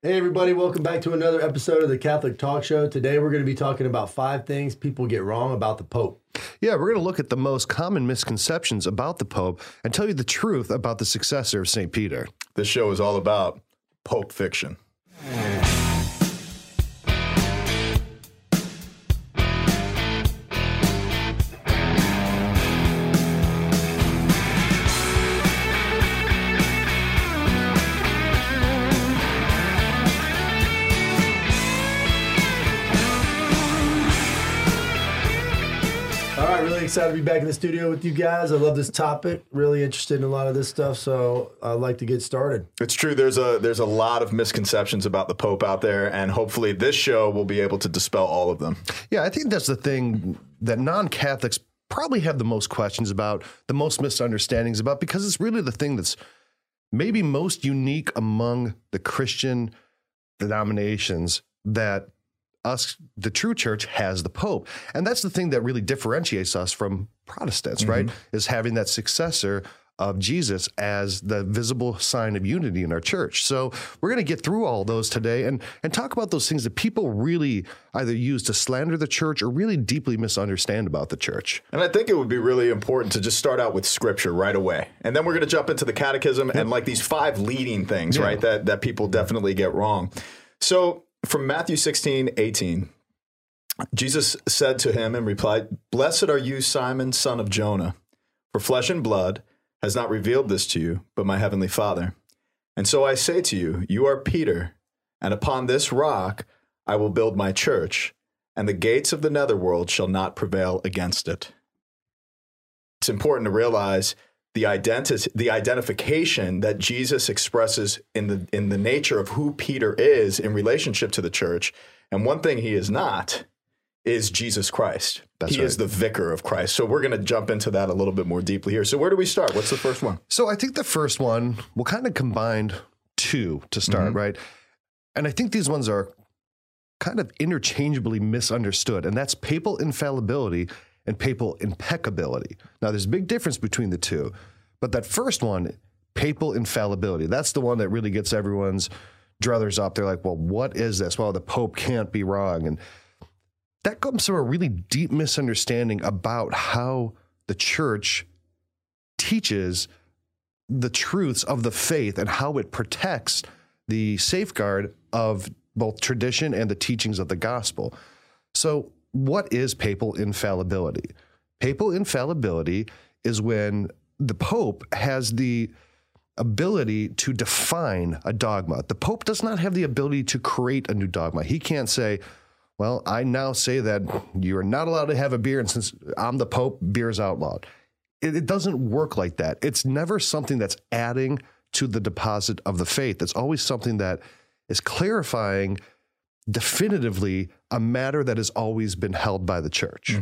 Hey, everybody, welcome back to another episode of the Catholic Talk Show. Today, we're going to be talking about five things people get wrong about the Pope. Yeah, we're going to look at the most common misconceptions about the Pope and tell you the truth about the successor of St. Peter. This show is all about Pope fiction. Right, really excited to be back in the studio with you guys. I love this topic. Really interested in a lot of this stuff, so I'd like to get started. It's true. There's a there's a lot of misconceptions about the Pope out there, and hopefully this show will be able to dispel all of them. Yeah, I think that's the thing that non Catholics probably have the most questions about, the most misunderstandings about, because it's really the thing that's maybe most unique among the Christian denominations that us, the true church, has the Pope. And that's the thing that really differentiates us from Protestants, right? Mm-hmm. Is having that successor of Jesus as the visible sign of unity in our church. So we're going to get through all those today and and talk about those things that people really either use to slander the church or really deeply misunderstand about the church. And I think it would be really important to just start out with Scripture right away, and then we're going to jump into the Catechism and like these five leading things, right? That that people definitely get wrong. So from Matthew 16, 18, Jesus said to him and replied, Blessed are you, Simon, son of Jonah, for flesh and blood has not revealed this to you, but my heavenly Father. And so I say to you, you are Peter, and upon this rock I will build my church, and the gates of the netherworld shall not prevail against it. It's important to realize the identi- the identification that Jesus expresses in the in the nature of who Peter is in relationship to the church. And one thing he is not is Jesus Christ. That's he right. is the vicar of Christ. So we're going to jump into that a little bit more deeply here. So where do we start? What's the first one? So I think the first one we'll kind of combine two to start, mm-hmm. right? And I think these ones are kind of interchangeably misunderstood, and that's papal infallibility and papal impeccability. Now, there's a big difference between the two, but that first one, papal infallibility, that's the one that really gets everyone's druthers up. They're like, well, what is this? Well, the Pope can't be wrong. And that comes from a really deep misunderstanding about how the church teaches the truths of the faith and how it protects the safeguard of both tradition and the teachings of the gospel. So, what is papal infallibility? Papal infallibility is when the Pope has the ability to define a dogma. The Pope does not have the ability to create a new dogma. He can't say, well, I now say that you're not allowed to have a beer, and since I'm the Pope, beer is outlawed. It, it doesn't work like that. It's never something that's adding to the deposit of the faith. It's always something that is clarifying definitively a matter that has always been held by the church.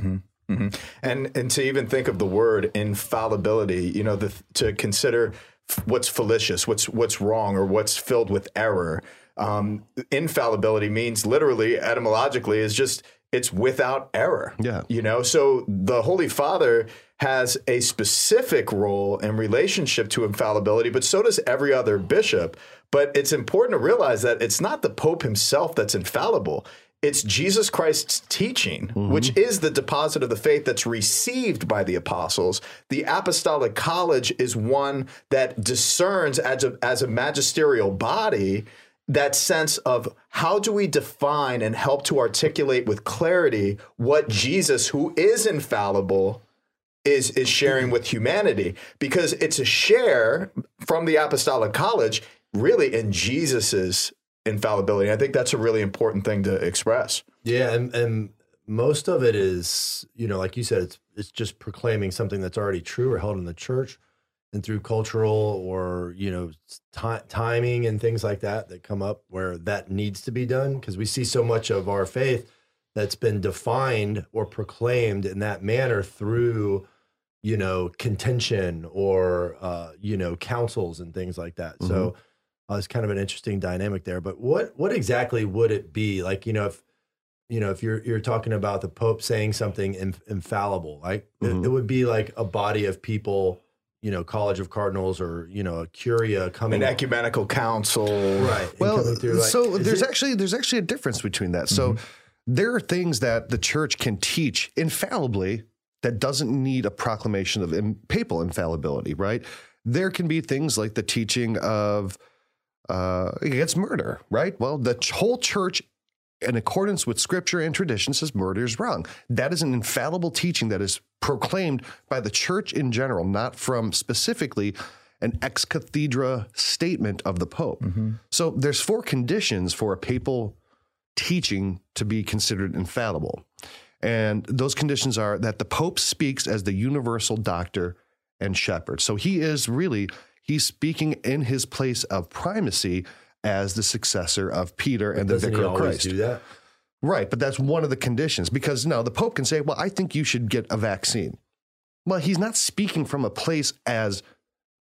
And and to even think of the word infallibility, you know, the, to consider f- what's fallacious, what's what's wrong, or what's filled with error. Um, infallibility means literally, etymologically, is just it's without error. Yeah. you know. So the Holy Father has a specific role in relationship to infallibility, but so does every other bishop. But it's important to realize that it's not the Pope himself that's infallible. It's Jesus Christ's teaching, mm-hmm. which is the deposit of the faith that's received by the apostles. The apostolic college is one that discerns as a, as a magisterial body that sense of how do we define and help to articulate with clarity what Jesus, who is infallible, is is sharing with humanity because it's a share from the apostolic college really in Jesus's infallibility. I think that's a really important thing to express. Yeah, and, and most of it is, you know, like you said, it's it's just proclaiming something that's already true or held in the church, and through cultural or you know ti timing and things like that that come up where that needs to be done because we see so much of our faith that's been defined or proclaimed in that manner through you know contention or uh, you know councils and things like that. So uh, it's kind of an interesting dynamic there. But what what exactly would it be like? You know, if you know if you're you're talking about the Pope saying something inf- infallible, like it- Mhm. it, would be like a body of people, you know college of cardinals or you know a curia coming An ecumenical council. right Well, through, like, so there's it- actually there's actually a difference between that. So there are things that the church can teach infallibly that doesn't need a proclamation of in- papal infallibility, right? There can be things like the teaching of uh, against murder, right? Well, the whole church, in accordance with scripture and tradition, says murder is wrong. That is an infallible teaching that is proclaimed by the church in general, not from specifically an ex cathedra statement of the Pope. So there's four conditions for a papal teaching to be considered infallible. And those conditions are that the Pope speaks as the universal doctor and shepherd. So he is really, he's speaking in his place of primacy as the successor of Peter and the vicar of Christ. do that Right, but that's one of the conditions because no, the Pope can say, well, I think you should get a vaccine. Well, he's not speaking from a place as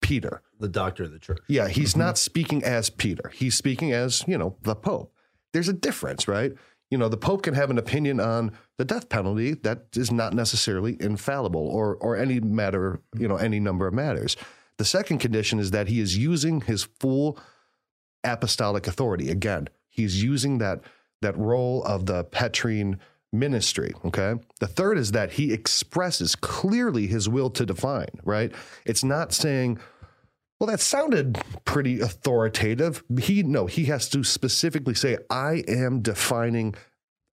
Peter. the doctor of the church Yeah, he's mm-hmm. not speaking as Peter. He's speaking as, you know, the Pope. There's a difference, right? You know, the Pope can have an opinion on the death penalty that is not necessarily infallible or or any matter, you know, any number of matters. The second condition is that he is using his full apostolic authority. Again, he's using that that role of the Petrine ministry. Okay. The third is that he expresses clearly his will to define, right? It's not saying, well, that sounded pretty authoritative. He no, he has to specifically say, I am defining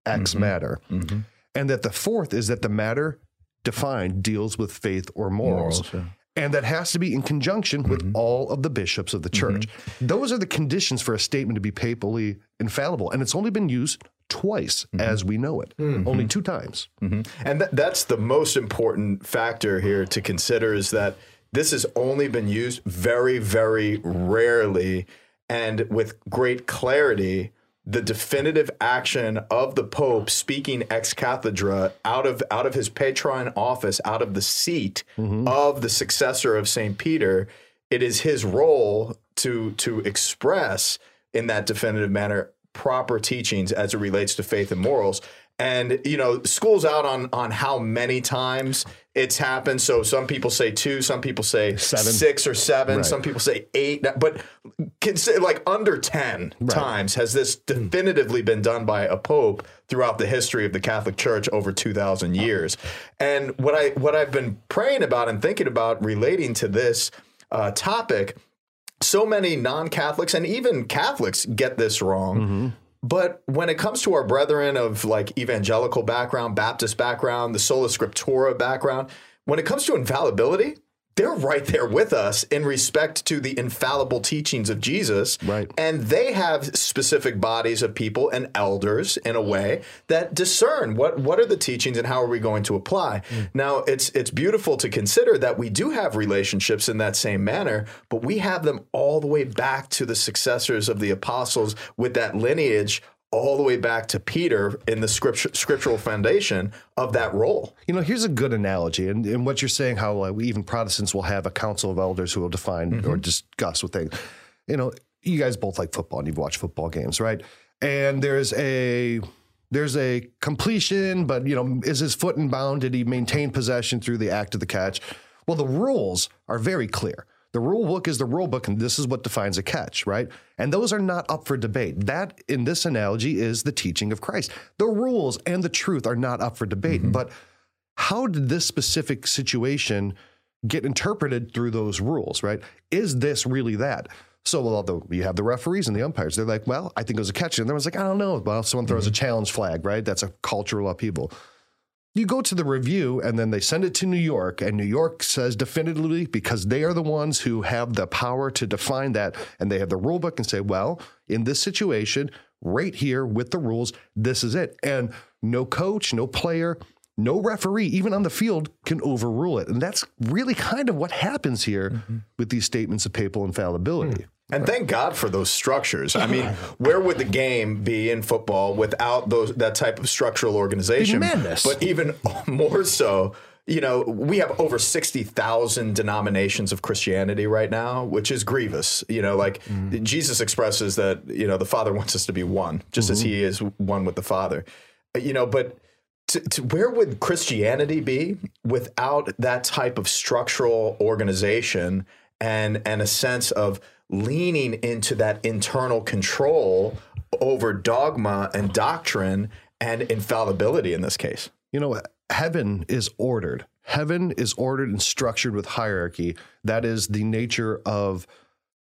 X mm-hmm. matter. Mm-hmm. And that the fourth is that the matter defined deals with faith or morals. And that has to be in conjunction with mm-hmm. all of the bishops of the mm-hmm. church. Those are the conditions for a statement to be papally infallible. And it's only been used twice mm-hmm. as we know it, only two times. And th- that's the most important factor here to consider is that this has only been used very, very rarely and with great clarity. The definitive action of the Pope speaking ex cathedra out of out of his Petrine office, out of the seat mm-hmm. of the successor of Saint Peter, it is his role to to express in that definitive manner proper teachings as it relates to faith and morals. And you know, school's out on on how many times it's happened. So some people say two, some people say Seven. six or seven, Right. some people say eight, but consider like under ten times has this definitively been done by a pope throughout the history of the Catholic Church over two thousand years. And what I what I've been praying about and thinking about relating to this uh, topic so many non-Catholics and even Catholics get this wrong. But when it comes to our brethren of like evangelical background, Baptist background, the sola scriptura background, when it comes to infallibility, they're right there with us in respect to the infallible teachings of Jesus. Right. And they have specific bodies of people and elders in a way that discern what, what are the teachings and how are we going to apply. Mm. Now it's it's beautiful to consider that we do have relationships in that same manner, but we have them all the way back to the successors of the apostles with that lineage all the way back to Peter in the scripture, scriptural foundation of that role. You know, here's a good analogy, and, and what you're saying, how uh, even Protestants will have a council of elders who will define or discuss with things. You know, you guys both like football, and you've watched football games, right? And there's a there's a completion, but you know, is his foot in bound? Did he maintain possession through the act of the catch? Well, the rules are very clear. The rule book is the rule book, and this is what defines a catch, right? And those are not up for debate. That, in this analogy, is the teaching of Christ. The rules and the truth are not up for debate. Mm-hmm. But how did this specific situation get interpreted through those rules, right? Is this really that? So, well, although you have the referees and the umpires, they're like, well, I think it was a catch. And everyone's like, I don't know. Well, someone throws a mm-hmm. challenge flag, right? That's a cultural upheaval. You go to the review and then they send it to New York, and New York says definitively because they are the ones who have the power to define that, and they have the rule book and say, well, in this situation, right here with the rules, this is it. And no coach, no player, no referee, even on the field, can overrule it. And that's really kind of what happens here mm-hmm. with these statements of papal infallibility. Hmm. And thank God for those structures. I mean, where would the game be in football without those that type of structural organization? madness. But even more so, you know, we have over 60,000 denominations of Christianity right now, which is grievous. You know, like mm-hmm. Jesus expresses that, you know, the Father wants us to be one, just as mm-hmm. he is one with the Father. You know, but to, to where would Christianity be without that type of structural organization and and a sense of leaning into that internal control over dogma and doctrine and infallibility in this case? You know, what? heaven is ordered. Heaven is ordered and structured with hierarchy. That is the nature of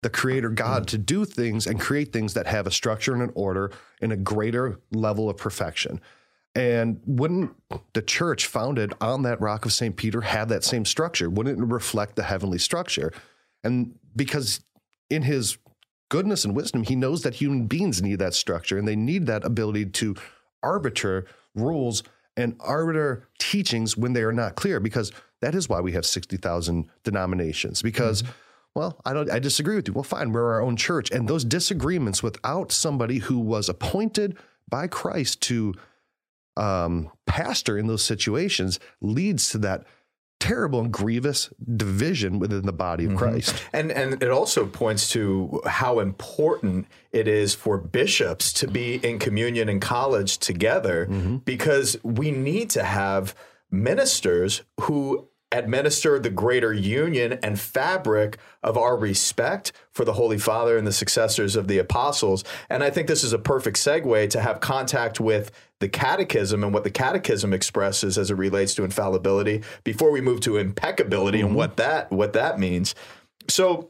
the creator God to do things and create things that have a structure and an order and a greater level of perfection. And wouldn't the church founded on that rock of St. Peter have that same structure? Wouldn't it reflect the heavenly structure? And because in his goodness and wisdom, he knows that human beings need that structure and they need that ability to arbiter rules and arbiter teachings when they are not clear, because that is why we have 60,000 denominations. Because mm-hmm well, I don't I disagree with you. Well, fine, we're our own church. And those disagreements without somebody who was appointed by Christ to um, pastor in those situations leads to that terrible and grievous division within the body of mm-hmm. Christ. And and it also points to how important it is for bishops to be in communion and college together mm-hmm. because we need to have ministers who administer the greater union and fabric of our respect for the Holy Father and the successors of the apostles. And I think this is a perfect segue to have contact with the catechism and what the catechism expresses as it relates to infallibility before we move to impeccability mm-hmm. and what that what that means. So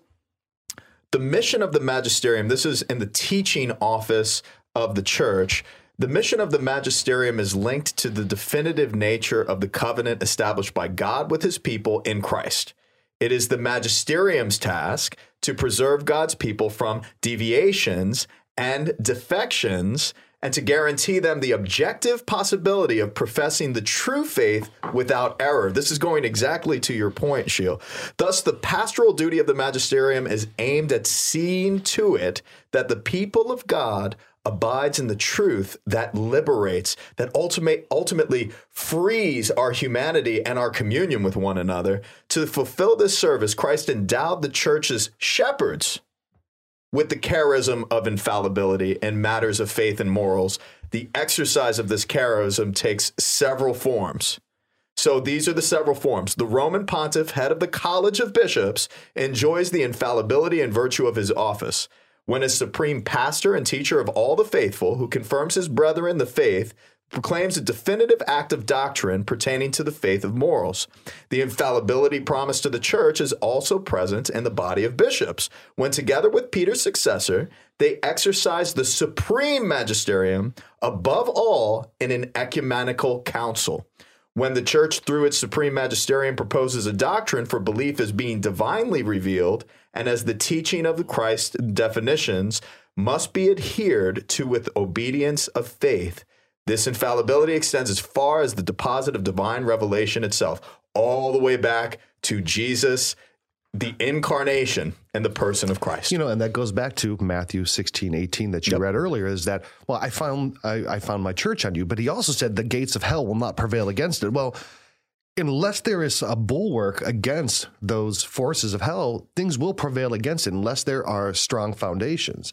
the mission of the magisterium, this is in the teaching office of the church. The mission of the magisterium is linked to the definitive nature of the covenant established by God with his people in Christ. It is the magisterium's task to preserve God's people from deviations and defections and to guarantee them the objective possibility of professing the true faith without error. This is going exactly to your point, Scheel. Thus, the pastoral duty of the magisterium is aimed at seeing to it that the people of God abides in the truth that liberates, that ultimate, ultimately frees our humanity and our communion with one another. To fulfill this service, Christ endowed the church's shepherds with the charism of infallibility in matters of faith and morals. The exercise of this charism takes several forms. So these are the several forms. The Roman pontiff, head of the College of Bishops, enjoys the infallibility and virtue of his office when a supreme pastor and teacher of all the faithful, who confirms his brethren the faith, proclaims a definitive act of doctrine pertaining to the faith of morals. The infallibility promised to the church is also present in the body of bishops, when together with Peter's successor, they exercise the supreme magisterium above all in an ecumenical council. When the church, through its supreme magisterium, proposes a doctrine for belief as being divinely revealed and as the teaching of the Christ definitions must be adhered to with obedience of faith, this infallibility extends as far as the deposit of divine revelation itself, all the way back to Jesus the incarnation and the person of Christ. You know, and that goes back to Matthew 16, 18 that you yep. read earlier is that, well, I found I, I found my church on you, but he also said the gates of hell will not prevail against it. Well, unless there is a bulwark against those forces of hell, things will prevail against it unless there are strong foundations.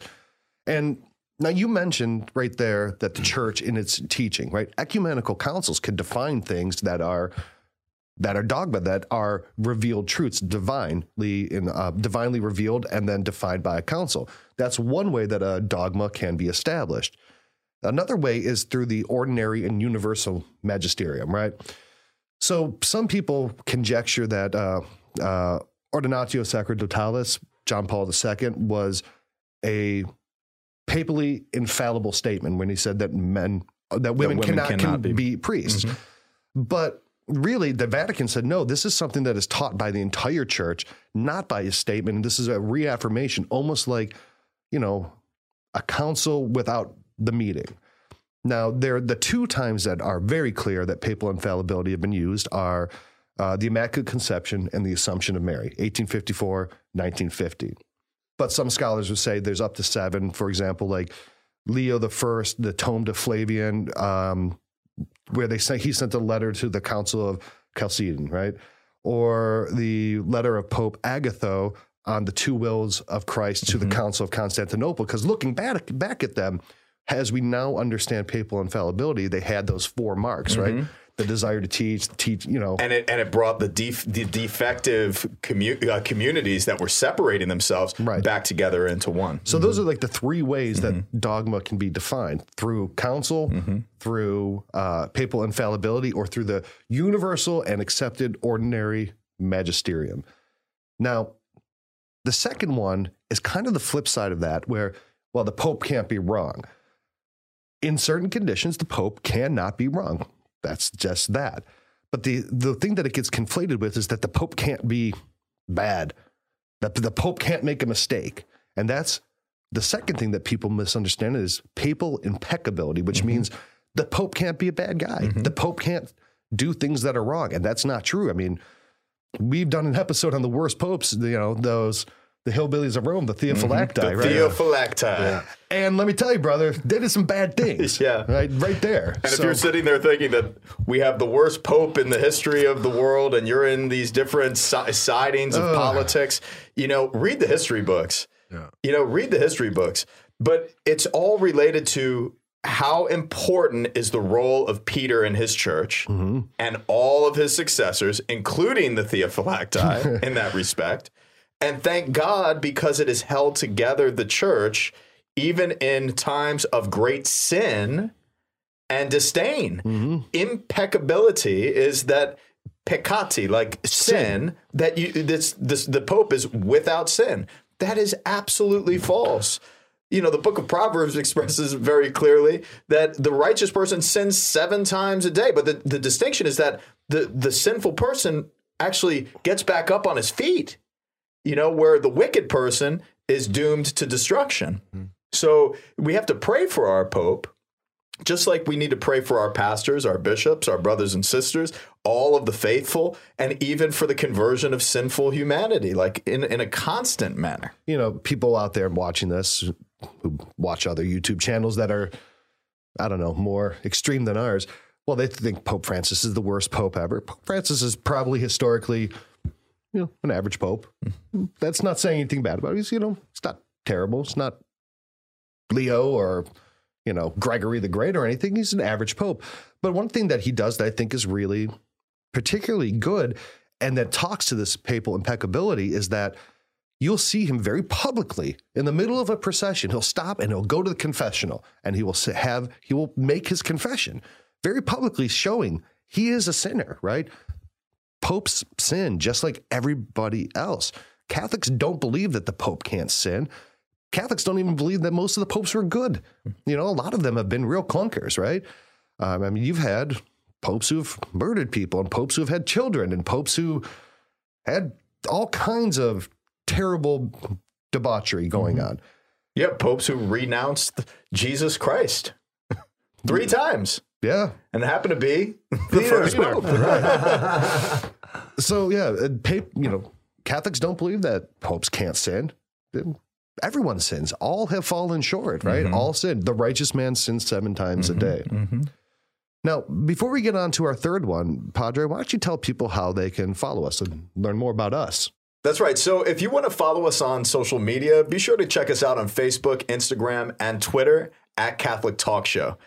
And now you mentioned right there that the church in its teaching, right? Ecumenical councils can define things that are that are dogma that are revealed truths divinely in uh, divinely revealed and then defined by a council that's one way that a dogma can be established another way is through the ordinary and universal magisterium right so some people conjecture that uh, uh, ordinatio sacerdotalis john paul ii was a papally infallible statement when he said that men that women, that women cannot, cannot can be. be priests mm-hmm. but really the Vatican said, no, this is something that is taught by the entire church, not by a statement. This is a reaffirmation, almost like, you know, a council without the meeting. Now, there the two times that are very clear that papal infallibility have been used are uh, the Immaculate Conception and the Assumption of Mary, 1854, 1950. But some scholars would say there's up to seven. For example, like Leo the First, the Tome de Flavian, um, where they say he sent a letter to the Council of Chalcedon, right? Or the letter of Pope Agatho on the two wills of Christ to mm-hmm. the Council of Constantinople. Because looking back, back at them, as we now understand papal infallibility, they had those four marks, right? The desire to teach, teach, you know, and it and it brought the def, the defective commu- uh, communities that were separating themselves Right. back together into one. So those are like the three ways that dogma can be defined through council, through uh, papal infallibility, or through the universal and accepted ordinary magisterium. Now, the second one is kind of the flip side of that, where, well, the Pope can't be wrong. In certain conditions, the Pope cannot be wrong. That's just that. But the, the thing that it gets conflated with is that the Pope can't be bad, that the Pope can't make a mistake. And that's the second thing that people misunderstand is papal impeccability, which mm-hmm. means the Pope can't be a bad guy. Mm-hmm. The Pope can't do things that are wrong. And that's not true. I mean, we've done an episode on the worst popes, you know, those the hillbillies of Rome, the Theophylacti, mm-hmm. the right? Theophylacti. and let me tell you, brother, they did some bad things. Yeah. Right, right there. And if you're sitting there thinking that we have the worst pope in the history of the world and you're in these different si- sidings of politics, you know, read the history books. You know, read the history books. But it's all related to how important is the role of Peter and his church mm-hmm. and all of his successors, including the Theophylacti in that respect. And thank God because it has held together the church even in times of great sin and disdain. Mm-hmm. Impeccability is that peccati, like sin, that you this this the Pope is without sin. That is absolutely false. You know, the book of Proverbs expresses very clearly that the righteous person sins seven times a day. But the, the distinction is that the, the sinful person actually gets back up on his feet, you know, where the wicked person is doomed to destruction. Mm-hmm. So we have to pray for our Pope, just like we need to pray for our pastors, our bishops, our brothers and sisters, all of the faithful, and even for the conversion of sinful humanity, like in, in a constant manner. you know, people out there watching this who watch other YouTube channels that are, I don't know, more extreme than ours. Well, they think Pope Francis is the worst pope ever. Pope Francis is probably historically, you know, an average pope. Mm-hmm. That's not saying anything bad about it. He's, you know, it's not terrible. It's not Leo or, you know, Gregory the Great or anything. He's an average pope. But one thing that he does that I think is really particularly good and that talks to this papal impeccability is that you'll see him very publicly in the middle of a procession. He'll stop and he'll go to the confessional and he will have, he will make his confession very publicly, showing he is a sinner, right? Popes sin just like everybody else. Catholics don't believe that the Pope can't sin. Catholics don't even believe that most of the popes were good. You know, a lot of them have been real clunkers, right? Um, I mean, you've had popes who've murdered people and popes who've had children and popes who had all kinds of terrible debauchery going on. Yeah, popes who renounced Jesus Christ three times. Yeah. And it happened to be the first pope. So yeah, uh, pap- you know, Catholics don't believe that popes can't sin. Everyone sins. All have fallen short, right? Mm-hmm. All sin. The righteous man sins seven times a mm-hmm. day. Mm-hmm. Now, before we get on to our third one, Padre, why don't you tell people how they can follow us and learn more about us? That's right. So if you want to follow us on social media, be sure to check us out on Facebook, Instagram, and Twitter at Catholic Talk Show.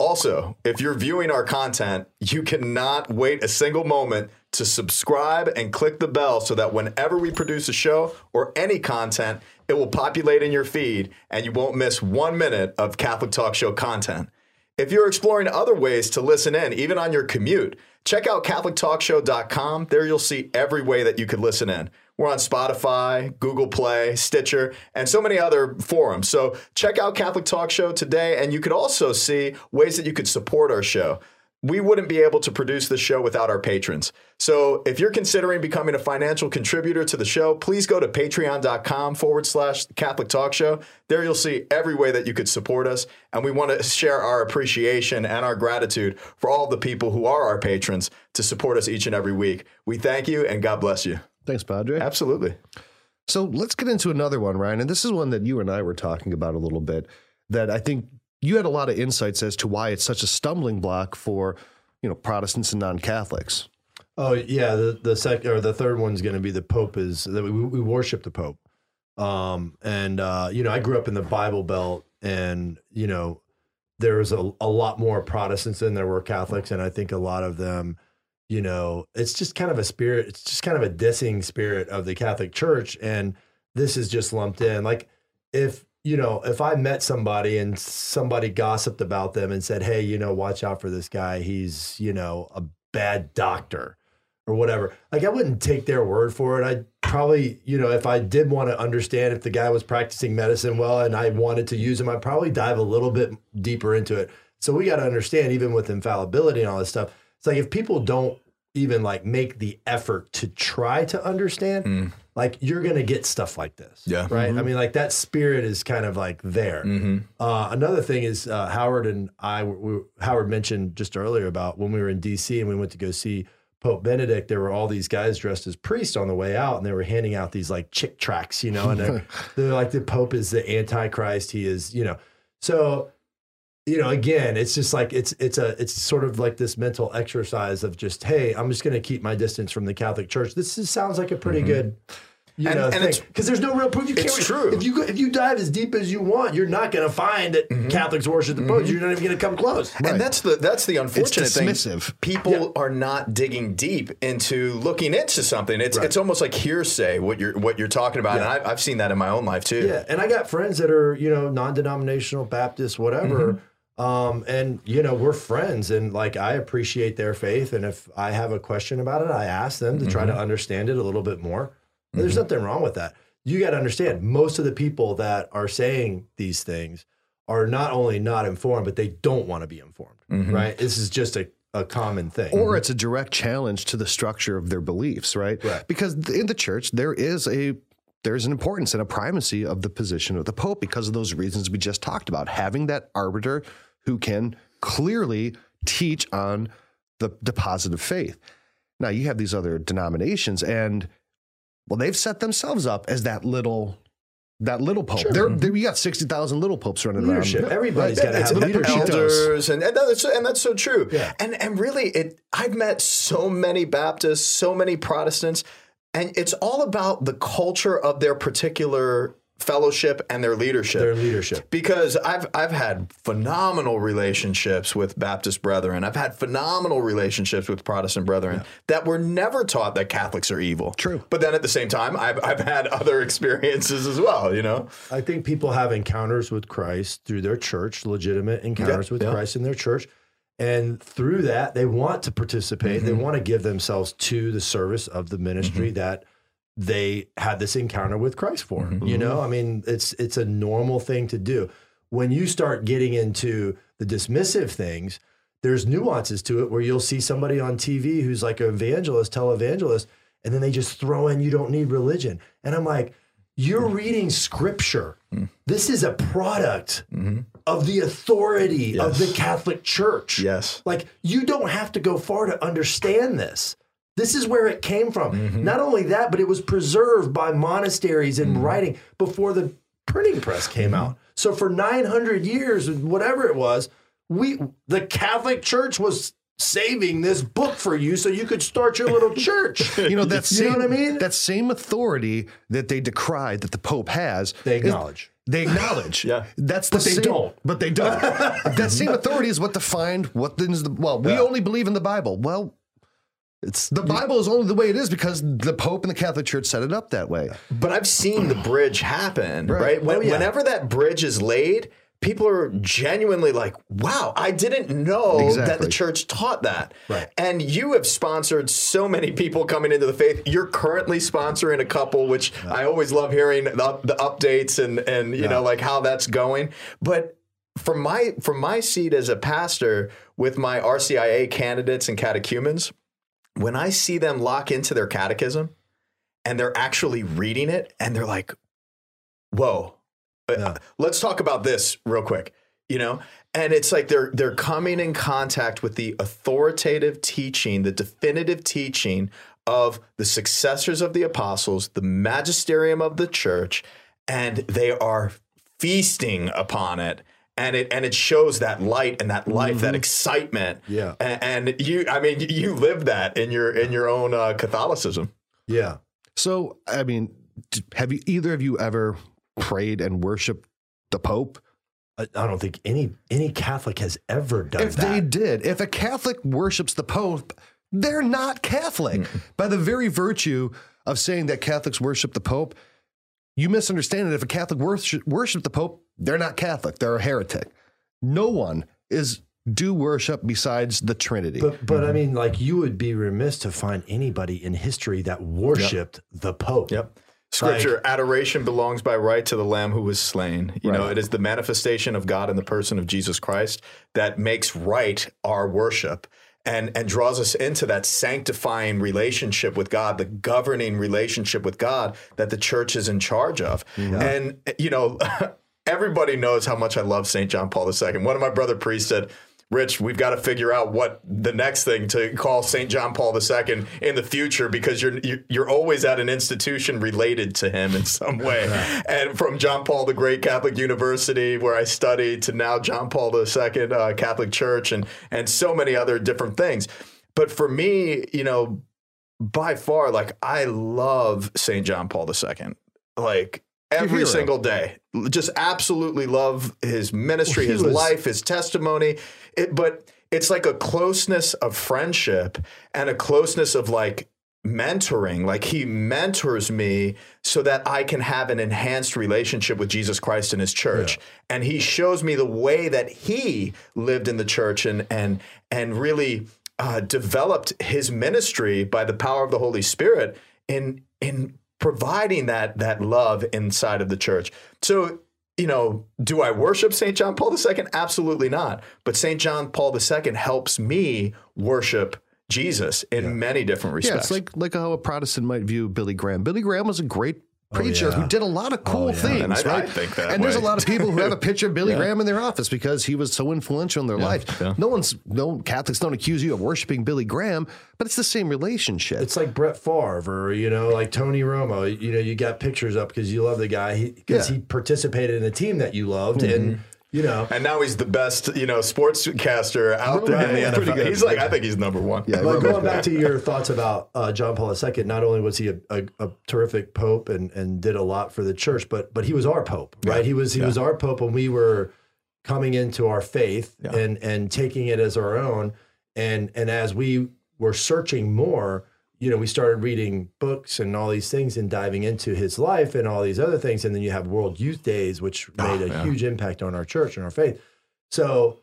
Also, if you're viewing our content, you cannot wait a single moment to subscribe and click the bell so that whenever we produce a show or any content, it will populate in your feed and you won't miss one minute of Catholic Talk Show content. If you're exploring other ways to listen in, even on your commute, check out CatholicTalkShow.com. There you'll see every way that you could listen in. We're on Spotify, Google Play, Stitcher, and so many other forums. So check out Catholic Talk Show today, and you could also see ways that you could support our show. We wouldn't be able to produce this show without our patrons. So if you're considering becoming a financial contributor to the show, please go to patreon.com forward slash Catholic Talk Show. There you'll see every way that you could support us. And we want to share our appreciation and our gratitude for all the people who are our patrons to support us each and every week. We thank you and God bless you. Thanks, Padre. Absolutely. So let's get into another one, Ryan. And this is one that you and I were talking about a little bit that I think you had a lot of insights as to why it's such a stumbling block for, you know, Protestants and non-Catholics. Oh yeah, the the second or the third one's going to be the Pope is that we, we worship the Pope, um, and uh, you know I grew up in the Bible Belt, and you know there's a, a lot more Protestants than there were Catholics, and I think a lot of them, you know, it's just kind of a spirit. It's just kind of a dissing spirit of the Catholic Church, and this is just lumped in. Like if you know, if I met somebody and somebody gossiped about them and said, "Hey, you know, watch out for this guy. He's you know a bad doctor." Or whatever. Like I wouldn't take their word for it. I'd probably, you know, if I did want to understand if the guy was practicing medicine well and I wanted to use him, I'd probably dive a little bit deeper into it. So we got to understand, even with infallibility and all this stuff, it's like if people don't even like make the effort to try to understand, Mm. like you're gonna get stuff like this. Yeah. Right. I mean, like that spirit is kind of like there. Mm-hmm. Uh, another thing is uh, Howard and I, we, Howard mentioned just earlier about when we were in DC and we went to go see Pope Benedict. There were all these guys dressed as priests on the way out, and they were handing out these like Chick tracts, you know, and they're, they're like the Pope is the Antichrist. He is, you know, so you know, again, it's just like it's it's a it's sort of like this mental exercise of just hey, I'm just going to keep my distance from the Catholic Church. This is, sounds like a pretty mm-hmm. good. You And- know, and it's- thing because there's no real proof. You it's can't. true. If you go, if you dive as deep as you want, you're not going to find that mm-hmm. Catholics worship the mm-hmm. Pope. You're not even going to come close. And that's the that's the unfortunate thing. dismissive. People are not digging deep into looking into something. It's it's almost like hearsay what you're what you're talking about, and I, I've seen that in my own life too. Yeah, and I got friends that are you know non-denominational Baptists, whatever. Um, and you know we're friends, and like I appreciate their faith, and if I have a question about it, I ask them to try to mm-hmm. understand it a little bit more. There's mm-hmm. nothing wrong with that. You got to understand, most of the people that are saying these things are not only not informed, but they don't want to be informed. Mm-hmm. Right? This is just a, a common thing. or it's a direct challenge to the structure of their beliefs, right? Right. Because in the church there is a there's an importance and a primacy of the position of the pope because of those reasons we just talked about, having that arbiter who can clearly teach on the, deposit of faith. Now you have these other denominations, and well, they've set themselves up as that little that little pope. They're, mm-hmm. they're, you got sixty thousand little popes running leadership. around. Everybody's got to have leadership. elders, and, and that's and that's so true. Yeah. And and really, it I've met so many Baptists, so many Protestants, and it's all about the culture of their particular fellowship and their leadership. Their leadership. because I've I've had phenomenal relationships with Baptist brethren. I've had phenomenal relationships with Protestant brethren that were never taught that Catholics are evil. True. But then at the same time, I've I've had other experiences as well. You know. I think people have encounters with Christ through their church, legitimate encounters with yeah. Christ in their church. And through that, they want to participate. They mm-hmm. want to give themselves to the service of the ministry mm-hmm. that they had this encounter with Christ for. Mm-hmm. You know, mm-hmm. I mean, it's it's a normal thing to do. When you start getting into the dismissive things, there's nuances to it where you'll see somebody on TV who's like an evangelist, televangelist, and then they just throw in you don't need religion. And I'm like, you're mm. reading scripture. Mm. This is a product mm-hmm. of the authority of the Catholic Church. Yes. Like you don't have to go far to understand this. This is where it came from. Mm-hmm. Not only that, but it was preserved by monasteries and writing before the printing press came Mm-hmm. out. So for 900 years, whatever it was, we the Catholic Church was saving this book for you so you could start your little church. You know that You same know what I mean? that same authority that they decry that the Pope has. They is- acknowledge. They acknowledge. Yeah. That's the But they same, don't. But they don't. that same authority is what defined what is the well. We Yeah. only believe in the Bible. Well, it's the Bible is only the way it is because the Pope and the Catholic Church set it up that way. But I've seen the bridge happen, right? When, Oh, yeah. Whenever that bridge is laid, people are genuinely like, wow, I didn't know that the church taught that. Right. And you have sponsored so many people coming into the faith. You're currently sponsoring a couple, which I always love hearing the, the updates and, and you know, like how that's going. But from my from my seat as a pastor with my RCIA candidates and catechumens, when I see them lock into their catechism and they're actually reading it and they're like, whoa, uh, Yeah. let's talk about this real quick, you know? And it's like they're they're coming in contact with the authoritative teaching, the definitive teaching of the successors of the apostles, the magisterium of the church, and they are feasting upon it. And it and it shows that light and that life, that excitement. Yeah. A- And, you, I mean, you live that in your in your own uh, Catholicism. Yeah. So, I mean, have you either of you ever prayed and worshipped the Pope? I I don't think any any Catholic has ever done If that. they did, if a Catholic worships the Pope, they're not Catholic. By the very virtue of saying that Catholics worship the Pope, you misunderstand it. If a Catholic worship, worship the Pope, they're not Catholic. They're a heretic. No one is do worship besides the Trinity. But but I mm-hmm. mean, like you would be remiss to find anybody in history that worshipped the Pope. Yep. Scripture, adoration belongs by right to the Lamb who was slain. You know, it is the manifestation of God in the person of Jesus Christ that makes right our worship and and draws us into that sanctifying relationship with God, the governing relationship with God that the church is in charge of. Mm-hmm. And you know, everybody knows how much I love St. John Paul II. One of my brother priests said, Rich, we've got to figure out what the next thing to call St. John Paul II in the future because you're you're- always at an institution related to him in some way. And from John Paul the Great Catholic University, where I studied, to now John Paul II uh, Catholic Church, and and so many other different things. But for me, you know, by far, like I love St. John Paul II. Like every single day. Just absolutely love his ministry, Well, his was- life, his testimony. It, but it's like a closeness of friendship and a closeness of like mentoring. Like he mentors me so that I can have an enhanced relationship with Jesus Christ and his church. And he shows me the way that he lived in the church and and and really uh, developed his ministry by the power of the Holy Spirit in in providing that that love inside of the church. So, you know, do I worship St. John Paul II? Absolutely not. But St. John Paul II helps me worship Jesus in many different respects. yeah, it's like like how a Protestant might view Billy Graham. Billy Graham was a great Oh, preacher yeah. who did a lot of oh, cool yeah. things, And I- I right? think that and there's a lot of people who have a picture of Billy Graham in their office because he was so influential in their life. yeah. No one's no Catholics don't accuse you of worshiping Billy Graham, but it's the same relationship. It's like Brett Favre or, you know, like Tony Romo. You know, you got pictures up because you love the guy because Yeah. he participated in a team that you loved. And, mm-hmm. You know, and now he's the best, you know, sportscaster out there in the NFL. He's like, I think he's number one. Yeah, But going back to your thoughts about uh, John Paul II, not only was he a, a, a terrific pope and, and did a lot for the church, but but he was our pope, right? He was he was our pope when we were coming into our faith Yeah. and and taking it as our own. And and as we were searching more, you know, we started reading books and all these things and diving into his life and all these other things. And then you have World Youth Days, which oh, made a yeah. huge impact on our church and our faith. So,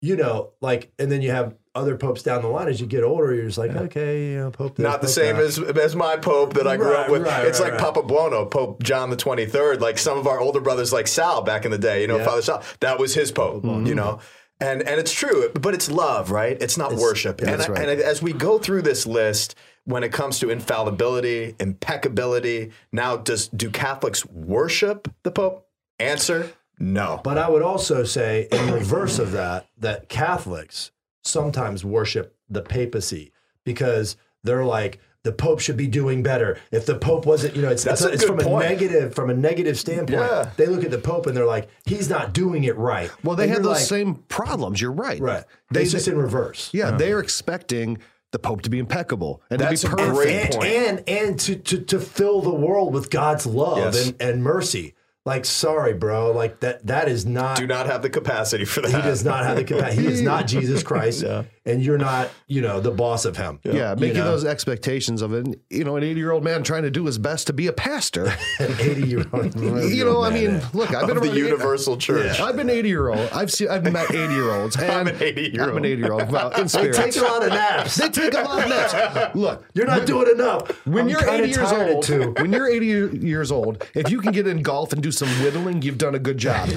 you know, like, and then you have other popes down the line as you get older. You're just like, okay, you know, Pope. this, Not the Pope same that. as as my Pope that I grew Right, up with. right, it's right, like. Papa Buono, Pope John the Twenty Third. Like some of our older brothers, like Sal back in the day. You know, Yeah. Father Sal. That was his Pope. You know. And, and it's true, but it's love, right? It's not worship. and, that's right. and as we go through this list, when it comes to infallibility, impeccability, now does do Catholics worship the Pope? Answer: No. But I would also say, in reverse of that, that Catholics sometimes worship the papacy because they're like, the Pope should be doing better. If the Pope wasn't, you know, it's, That's it's, a it's from point. a negative, from a negative standpoint. Yeah. They look at the Pope and they're like, he's not doing it right. well, they And have those like, same problems. You're right. right. They, it's just in reverse. yeah, they're expecting the Pope to be impeccable and That's to be perfect. great and, point. and and to, to to fill the world with God's love Yes. and, and mercy. Like, sorry, bro. Like that that is not do not have the capacity for that. he does not have the capacity. He is not Jesus Christ, and you're not, you know, the boss of him. Yeah, You making know? those expectations of an you know an 80 year old man trying to do his best to be a pastor. an 80 year old. you know, I mean, look, I've been of the around- Universal Church. I've been 80 year old. I've seen I've met 80 year olds. I'm an 80-year-old. I'm an 80 year old. Well, in They spirit. take a lot of naps. They take a lot of naps. Look, You're not doing enough. when I'm you're 80 years old, too. when you're 80 years old, if you can get in golf and do some whittling, you've done a good job.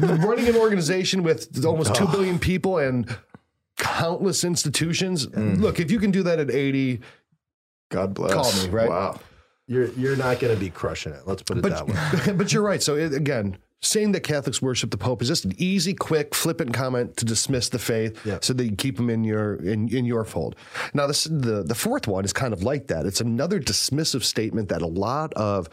Running an organization with almost 2 billion people and countless institutions. Mm. Look, if you can do that at 80, God bless. Call me, right? Wow. You're you're not going to be crushing it. Let's put it that way. but you're right. So it, again, saying that Catholics worship the Pope is just an easy, quick, flippant comment to dismiss the faith, Yeah. so that you keep them in your in, in your fold. Now, this the the fourth one is kind of like that. It's another dismissive statement that a lot of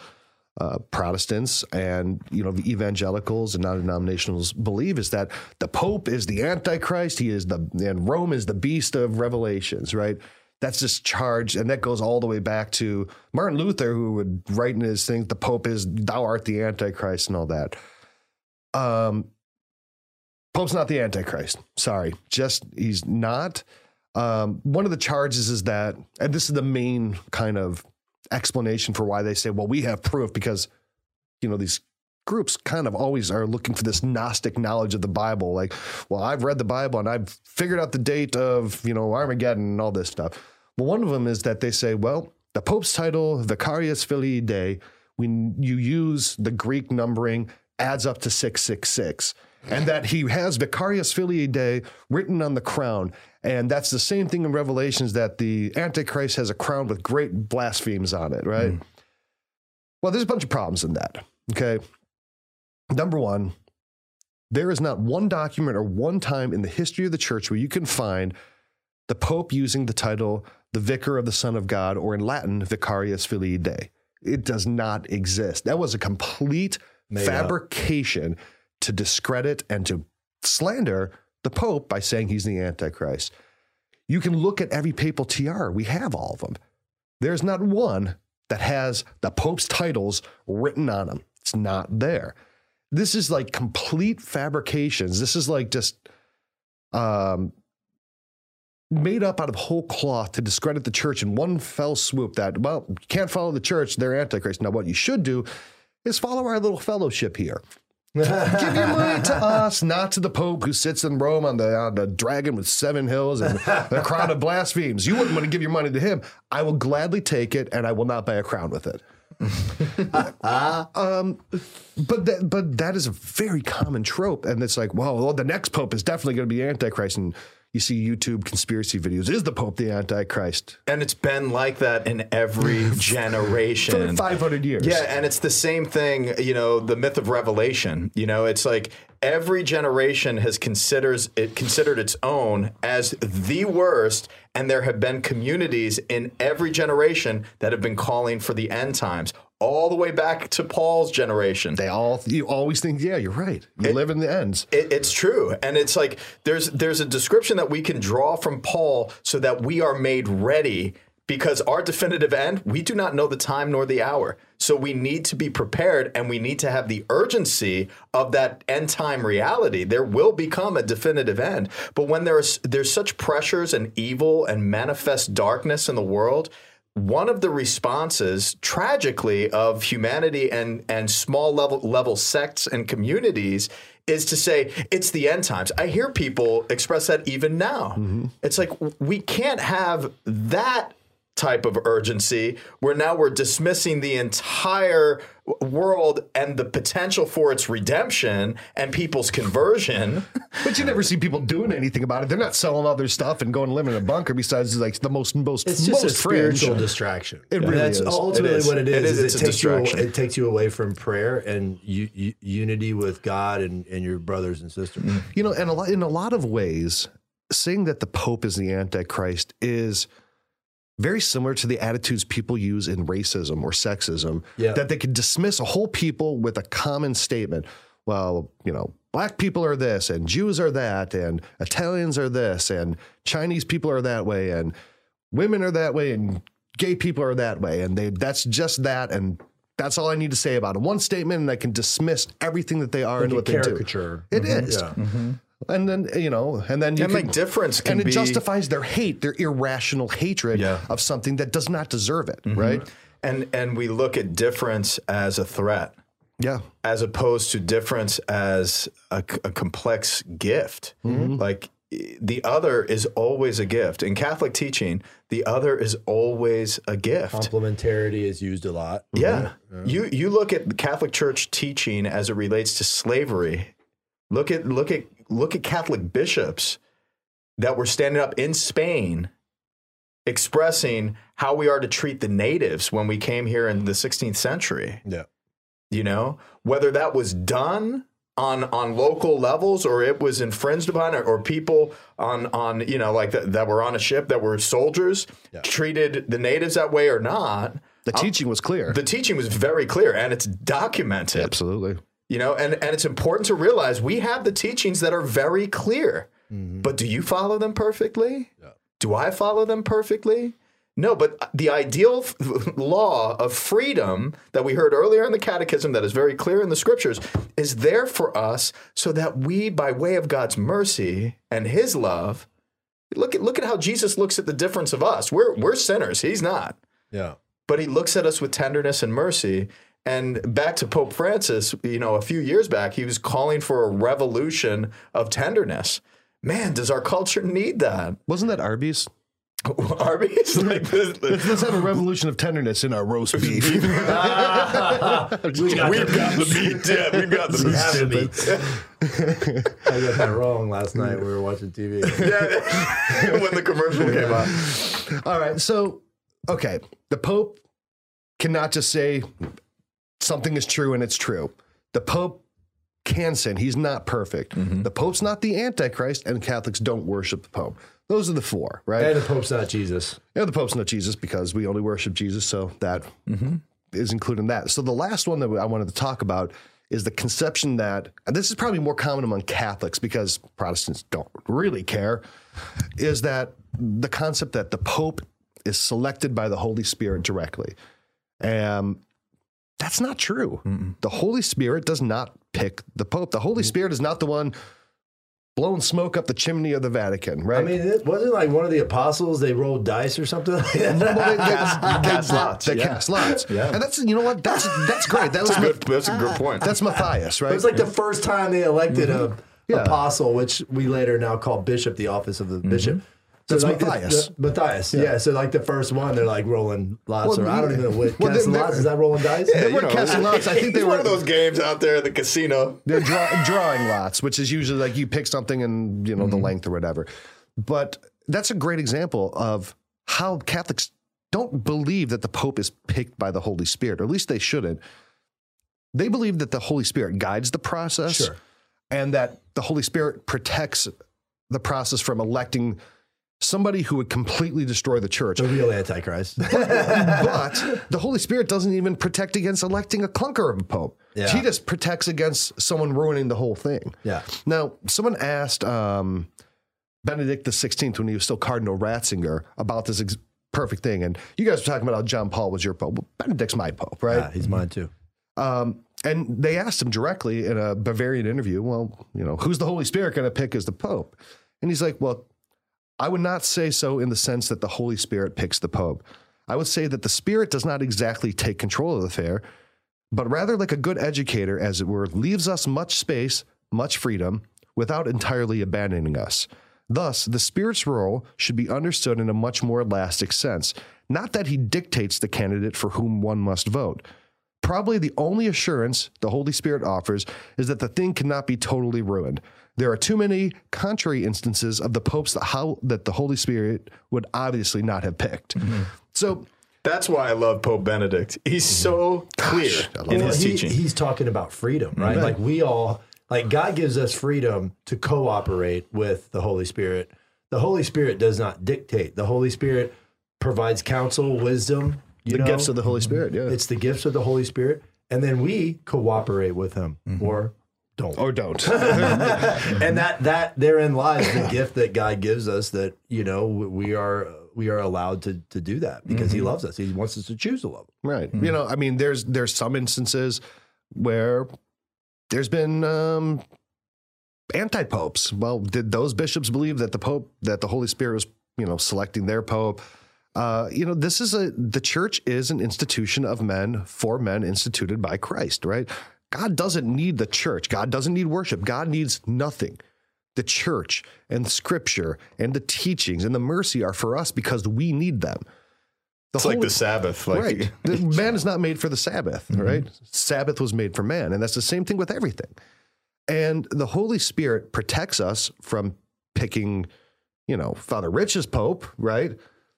uh, Protestants and you know evangelicals and non-denominationals believe is that the Pope is the Antichrist. He is the and Rome is the beast of Revelations, right? That's just charged, and that goes all the way back to Martin Luther, who would write in his things, "The Pope is thou art the Antichrist" and all that. Um, Pope's not the Antichrist. Sorry, just he's not. Um, one of the charges is that, and this is the main kind of explanation for why they say, well, we have proof because, you know, these groups kind of always are looking for this Gnostic knowledge of the Bible. Like, well, I've read the Bible and I've figured out the date of, you know, Armageddon and all this stuff. Well, one of them is that they say, well, the Pope's title, Vicarius Filii Dei, when you use the Greek numbering, adds up to 666 and that he has Vicarius Filii Dei written on the crown. And that's the same thing in Revelations that the Antichrist has a crown with great blasphemies on it, right? Mm. Well, there's a bunch of problems in that. Okay. Number one, there is not one document or one time in the history of the church where you can find the Pope using the title the Vicar of the Son of God, or in Latin, Vicarius Filii Dei. It does not exist. That was a complete Made fabrication. Up to discredit and to slander the Pope by saying he's the Antichrist. You can look at every papal tiara. We have all of them. There's not one that has the Pope's titles written on them. It's not there. This is like complete fabrications. This is like just um, made up out of whole cloth to discredit the church in one fell swoop that, well, you can't follow the church, they're Antichrist. Now, what you should do is follow our little fellowship here. Give your money to us, not to the Pope who sits in Rome on the on the dragon with seven hills and a crown of blasphemes. You wouldn't want to give your money to him. I will gladly take it, and I will not buy a crown with it. um, but that, but that is a very common trope, and it's like, well, the next pope is definitely going to be Antichrist, and you see YouTube conspiracy videos. Is the Pope the Antichrist? And it's been like that in every generation. For 500 years. Yeah, and it's the same thing, you know, the myth of revelation. You know, it's like every generation has considers it considered its own as the worst and there have been communities in every generation that have been calling for the end times all the way back to Paul's generation. They all you always think, yeah, you're right. You it, live in the ends. It, it's true, and it's like there's there's a description that we can draw from Paul so that we are made ready because our definitive end, we do not know the time nor the hour. So we need to be prepared and we need to have the urgency of that end time reality. There will become a definitive end. But when there's there's such pressures and evil and manifest darkness in the world, one of the responses tragically of humanity and and small level level sects and communities is to say it's the end times. I hear people express that even now. Mm-hmm. It's like we can't have that type of urgency where now we're dismissing the entire world and the potential for its redemption and people's conversion. But you never see people doing anything about it. They're not selling all their stuff and going to live in a bunker. Besides, like the most most it's just most a spiritual distraction. It really that's is. ultimately it is. what it is. It is. It, it's it a takes distraction. you it takes you away from prayer and you, unity with God and, and your brothers and sisters. You know, and a lot, in a lot of ways, saying that the Pope is the Antichrist is very similar to the attitudes people use in racism or sexism, yeah. that they can dismiss a whole people with a common statement. Well, you know, black people are this, and Jews are that, and Italians are this, and Chinese people are that way, and women are that way, and gay people are that way, and they that's just that, and that's all I need to say about it. One statement, and I can dismiss everything that they are like and what they do. Caricature. It mm-hmm. is. Yeah. Mm-hmm and then you know, and then you and can, make difference, and it be, justifies their hate, their irrational hatred yeah. of something that does not deserve it, mm-hmm. right? And and we look at difference as a threat, yeah, as opposed to difference as a, a complex gift. Mm-hmm. Like the other is always a gift in Catholic teaching. The other is always a gift. Complementarity is used a lot. Yeah. yeah. You you look at the Catholic Church teaching as it relates to slavery. Look at look at look at Catholic bishops that were standing up in Spain expressing how we are to treat the natives when we came here in the 16th century. Yeah. You know, whether that was done on on local levels or it was infringed upon or, or people on on you know like the, that were on a ship that were soldiers yeah. treated the natives that way or not the teaching was clear the teaching was very clear and it's documented absolutely you know, and, and it's important to realize we have the teachings that are very clear. Mm-hmm. But do you follow them perfectly? Yeah. Do I follow them perfectly? No, but the ideal f- law of freedom that we heard earlier in the catechism, that is very clear in the scriptures, is there for us so that we, by way of God's mercy and his love, look at, look at how Jesus looks at the difference of us. We're, we're sinners, he's not. Yeah. But he looks at us with tenderness and mercy. And back to Pope Francis, you know, a few years back, he was calling for a revolution of tenderness. Man, does our culture need that? Wasn't that Arby's? Arby's like this. Let's have a revolution of tenderness in our roast beef. We got We've got the meat. Yeah, we've got the We meat. have the meat. I got that wrong last night. We were watching TV. Yeah, when the commercial came out. All right. So, okay. The Pope cannot just say something is true and it's true. The Pope can sin. He's not perfect. The Pope's not the Antichrist, and Catholics don't worship the Pope. Those are the four, right? And the Pope's not Jesus. Yeah, the Pope's not Jesus because we only worship Jesus, so that is included in that. So the last one that I wanted to talk about is the conception that, and this is probably more common among Catholics because Protestants don't really care, is that the concept that the Pope is selected by the Holy Spirit directly. Um, that's not true. The Holy Spirit does not pick the Pope. The Holy Spirit is not the one blowing smoke up the chimney of the Vatican, right? I mean, it wasn't like one of the apostles. They rolled dice or something. Like that? Well, they, they, Cast lots, They yeah. cast lots. Yeah. And that's you know what that's that's great. That was That's a good, that's a good point. that's Matthias, right? It was like the first time they elected a mm-hmm. Yeah. apostle, which we later now call bishop, the office of the mm-hmm. bishop. So That's like Matthias. the- Matthias, yeah. So like the first one, they're like rolling lots, Well, or I don't even know what well, casting they're- lots. Is that rolling dice? Yeah, they you weren't know, casting lots. I think they it's were one of those games out there at the casino. they're draw, drawing lots, which is usually like you pick something and you know the mm-hmm. length or whatever. But that's a great example of how Catholics don't believe that the Pope is picked by the Holy Spirit, or at least they shouldn't. They believe that the Holy Spirit guides the process, Sure. and that the Holy Spirit protects the process from electing somebody who would completely destroy the church. The real Antichrist. but the Holy Spirit doesn't even protect against electing a clunker of a pope. Yeah. He just protects against someone ruining the whole thing. yeah. Now, someone asked um, Benedict XVI when he was still Cardinal Ratzinger about this ex- perfect thing, and you guys were talking about how John Paul was your pope. Well, Benedict's my pope, right? Yeah, he's mine too. Um, and they asked him directly in a Bavarian interview, well, you know, who's the Holy Spirit going to pick as the Pope? And he's like, well, I would not say so in the sense that the Holy Spirit picks the Pope. I would say that the Spirit does not exactly take control of the affair, but rather, like a good educator, as it were, leaves us much space, much freedom, without entirely abandoning us. Thus, the Spirit's role should be understood in a much more elastic sense. Not that he dictates the candidate for whom one must vote. Probably the only assurance the Holy Spirit offers is that the thing cannot be totally ruined. There are too many contrary instances of the popes that how that the Holy Spirit would obviously not have picked. Mm-hmm. So That's why I love Pope Benedict. He's mm-hmm. so clear I love in his he- teaching. He's talking about freedom, right? Mm-hmm. Like we all, like God gives us freedom to cooperate with the Holy Spirit. The Holy Spirit does not dictate. The Holy Spirit provides counsel, wisdom. You the know? gifts of the Holy Spirit, yeah. It's the gifts of the Holy Spirit, and then we cooperate with Him, Mm-hmm. or don't. or don't. and that that therein lies the gift that God gives us. That you know we are we are allowed to to do that because Mm-hmm. He loves us. He wants us to choose to love Him. Right. You know, I mean, there's there's some instances where there's been um, anti popes. Well, did those bishops believe that the pope that the Holy Spirit was you know selecting their pope? Uh, you know, this is a the church is an institution of men for men instituted by Christ. Right. God doesn't need the church. God doesn't need worship. God needs nothing. The church and Scripture and the teachings and the mercy are for us because we need them. The it's like the Sabbath. Like right. The man is not made for the Sabbath, mm-hmm. right? Sabbath was made for man. And that's the same thing with everything. And the Holy Spirit protects us from picking, you know, Father Rich as Pope, right?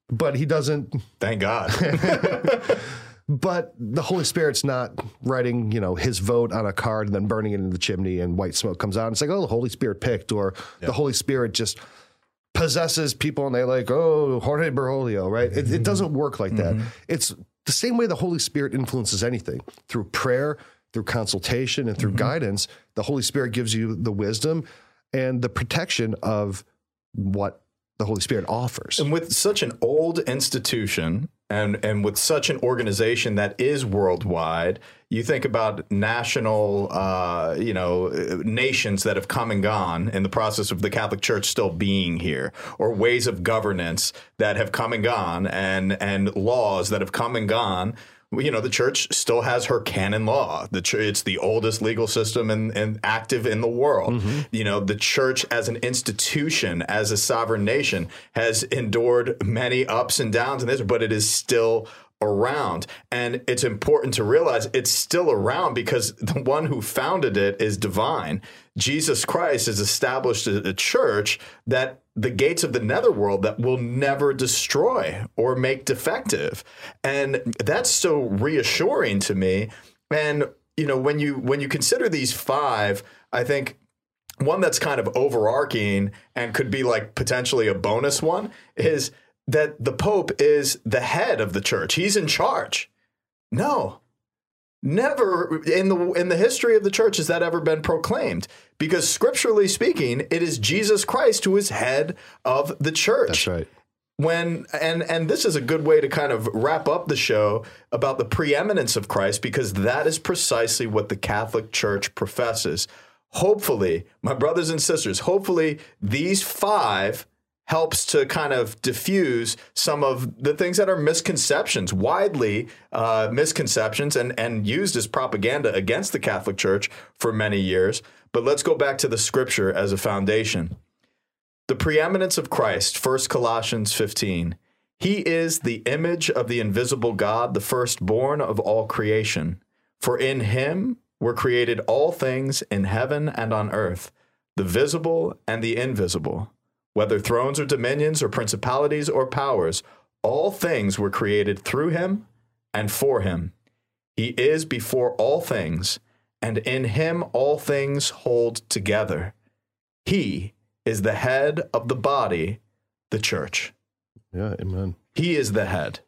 But he doesn't, thank God. but the Holy Spirit's not writing, you know, his vote on a card and then burning it in the chimney and white smoke comes out. It's like, oh, the Holy Spirit picked, or the Holy Spirit just possesses people and they like, oh, Jorge Bergoglio, right? It, it mm-hmm. doesn't work like that. Mm-hmm. It's the same way the Holy Spirit influences anything through prayer, through consultation, and through mm-hmm. guidance. The Holy Spirit gives you the wisdom and the protection of what the Holy Spirit offers. And with such an old institution and and with such an organization that is worldwide, you think about national, uh, you know, nations that have come and gone in the process of the Catholic Church still being here, or ways of governance that have come and gone, and and laws that have come and gone you know, the church still has her canon law. The ch- it's the oldest legal system and, and active in the world. Mm-hmm. You know, the church as an institution, as a sovereign nation, has endured many ups and downs in this, but it is still around. And it's important to realize it's still around because the one who founded it is divine. Jesus Christ has established a, church that the gates of the netherworld that will never destroy or make defective. And that's so reassuring to me. And you know, when you when you consider these five, I think one that's kind of overarching and could be like potentially a bonus one is that the Pope is the head of the church. He's in charge. No. Never in the in the history of the church has that ever been proclaimed because scripturally speaking it is Jesus Christ who is head of the church. That's right. When and and this is a good way to kind of wrap up the show about the preeminence of Christ because that is precisely what the Catholic Church professes. Hopefully, my brothers and sisters, hopefully these 5 helps to kind of diffuse some of the things that are misconceptions, widely uh, misconceptions, and, and used as propaganda against the Catholic Church for many years. But let's go back to the scripture as a foundation. The preeminence of Christ, 1 Colossians 15. He is the image of the invisible God, the firstborn of all creation. For in him were created all things in heaven and on earth, the visible and the invisible whether thrones or dominions or principalities or powers, all things were created through him and for him. He is before all things, and in him all things hold together. He is the head of the body, the church. Yeah, amen. He is the head.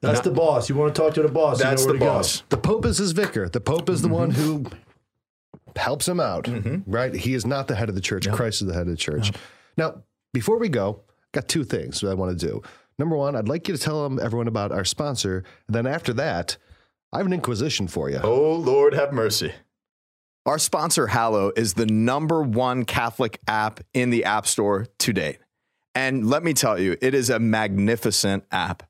That's Not, the boss. You want to talk to the boss. That's you know the boss. Go. The Pope is his vicar. The Pope is the mm-hmm. one who helps him out, mm-hmm. right? He is not the head of the church. Yep. Christ is the head of the church. Yep. Now, before we go, got two things that I want to do. Number one, I'd like you to tell them, everyone about our sponsor. And then after that, I have an inquisition for you. Oh, Lord, have mercy. Our sponsor, Hallow, is the number one Catholic app in the App Store to date. And let me tell you, it is a magnificent app.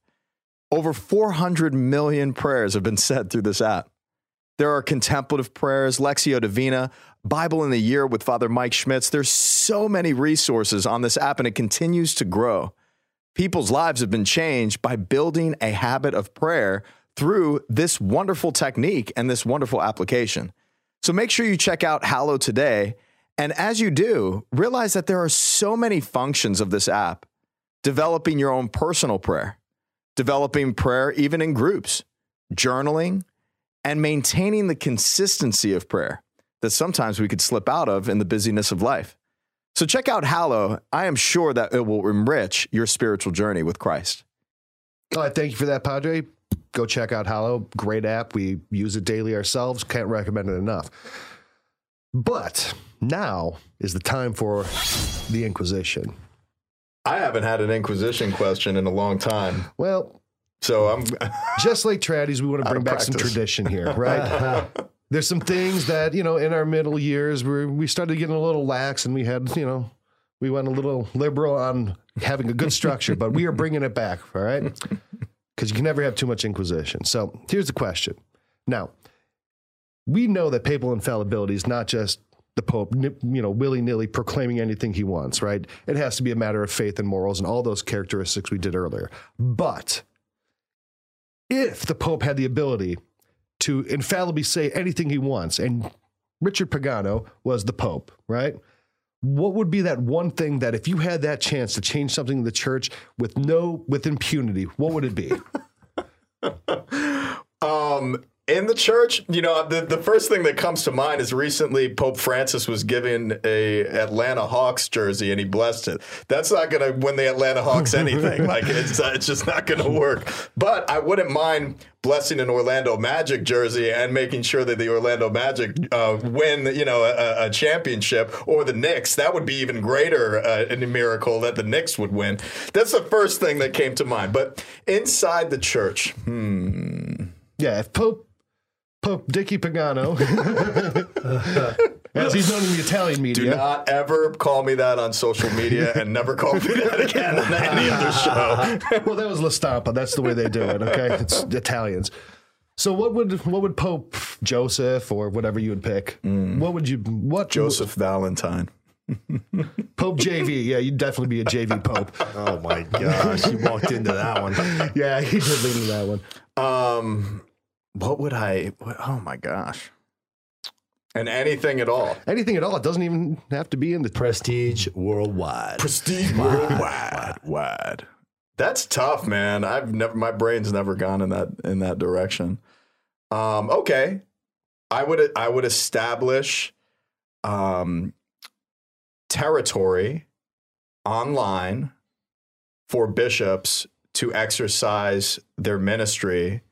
Over 400 million prayers have been said through this app. There are contemplative prayers, Lectio Divina, Bible in the Year with Father Mike Schmitz. There's so many resources on this app, and it continues to grow. People's lives have been changed by building a habit of prayer through this wonderful technique and this wonderful application. So make sure you check out Hallow today. And as you do, realize that there are so many functions of this app developing your own personal prayer, developing prayer even in groups, journaling, and maintaining the consistency of prayer that sometimes we could slip out of in the busyness of life. So check out Hallow. I am sure that it will enrich your spiritual journey with Christ. All right, thank you for that, Padre. Go check out Hallow. Great app. We use it daily ourselves. Can't recommend it enough. But now is the time for the Inquisition. I haven't had an Inquisition question in a long time. Well, so I'm just like tradies. We want to bring back practice. some tradition here, right? there's some things that you know in our middle years where we started getting a little lax and we had you know we went a little liberal on having a good structure but we are bringing it back all right? Because you can never have too much inquisition. So here's the question. Now we know that papal infallibility is not just the pope you know willy-nilly proclaiming anything he wants right? It has to be a matter of faith and morals and all those characteristics we did earlier. But if the pope had the ability to infallibly say anything he wants. And Richard Pagano was the Pope, right? What would be that one thing that if you had that chance to change something in the church with no with impunity, what would it be? um in the church, you know, the, the first thing that comes to mind is recently Pope Francis was given a Atlanta Hawks jersey and he blessed it. That's not going to win the Atlanta Hawks anything. like it's uh, it's just not going to work. But I wouldn't mind blessing an Orlando Magic jersey and making sure that the Orlando Magic uh, win, you know, a, a, championship or the Knicks. That would be even greater uh, a miracle that the Knicks would win. That's the first thing that came to mind. But inside the church, hmm. Yeah, if Pope Pope Dickie Pagano, as he's known in the Italian media. Do not ever call me that on social media and never call me that again on any other show. well, that was La Stampa. That's the way they do it, okay? It's Italians. So what would what would Pope Joseph or whatever you would pick? Mm. What would you what Joseph Valentine. Pope JV. Yeah, you'd definitely be a JV Pope. oh my gosh, you walked into that one. yeah, he did lean into that one. Um what would I? What, oh my gosh. And anything at all. Anything at all. It doesn't even have to be in the prestige worldwide. Prestige worldwide. Wide. That's tough, man. I've never my brain's never gone in that in that direction. Um, okay. I would I would establish um, territory online for bishops to exercise their ministry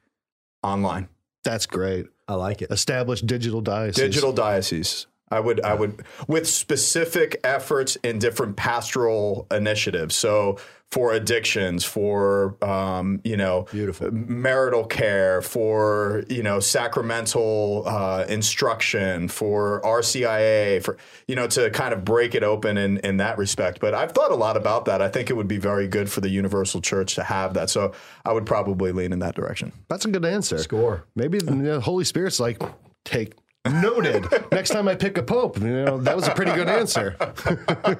online. That's great. I like it. Established digital diocese. Digital diocese. I would, I would, with specific efforts in different pastoral initiatives. So for addictions, for um, you know, beautiful marital care, for you know, sacramental uh, instruction, for RCIA, for you know, to kind of break it open in in that respect. But I've thought a lot about that. I think it would be very good for the universal church to have that. So I would probably lean in that direction. That's a good answer. Score. Maybe the Holy Spirit's like take Noted. Next time I pick a pope, you know, that was a pretty good answer.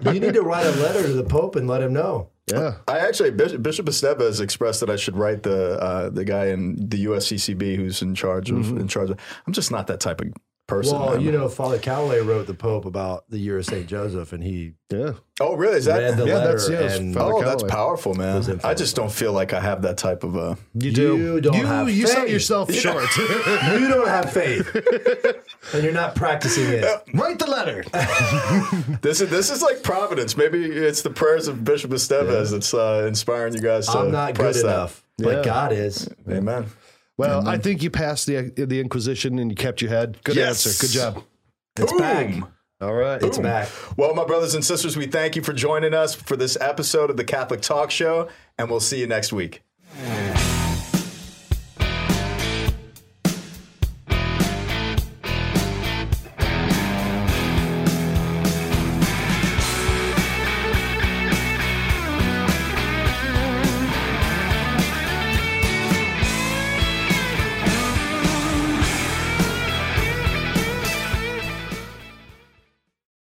you need to write a letter to the pope and let him know. Yeah. I actually Bishop, Estevez has expressed that I should write the uh, the guy in the USCCB who's in charge of mm-hmm. in charge of. I'm just not that type of person. Well, you know, Father Calloway wrote the Pope about the year of Saint Joseph, and he yeah. Oh, really? Is that read the yeah, letter? That's, yeah, and, oh, that's powerful, man. I just don't feel like I have that type of a. You do. You don't you, have you faith. sell yourself short. you don't have faith, and you're not practicing it. Write the letter. this is this is like providence. Maybe it's the prayers of Bishop Estevez yeah. that's uh, inspiring you guys to. I'm not good that. enough, but yeah. God is. Amen. Well. I think you passed the the Inquisition and you kept your head. Good yes. answer. Good job. It's Boom. back. All right. It's back. Well, my brothers and sisters, we thank you for joining us for this episode of the Catholic Talk Show, and we'll see you next week.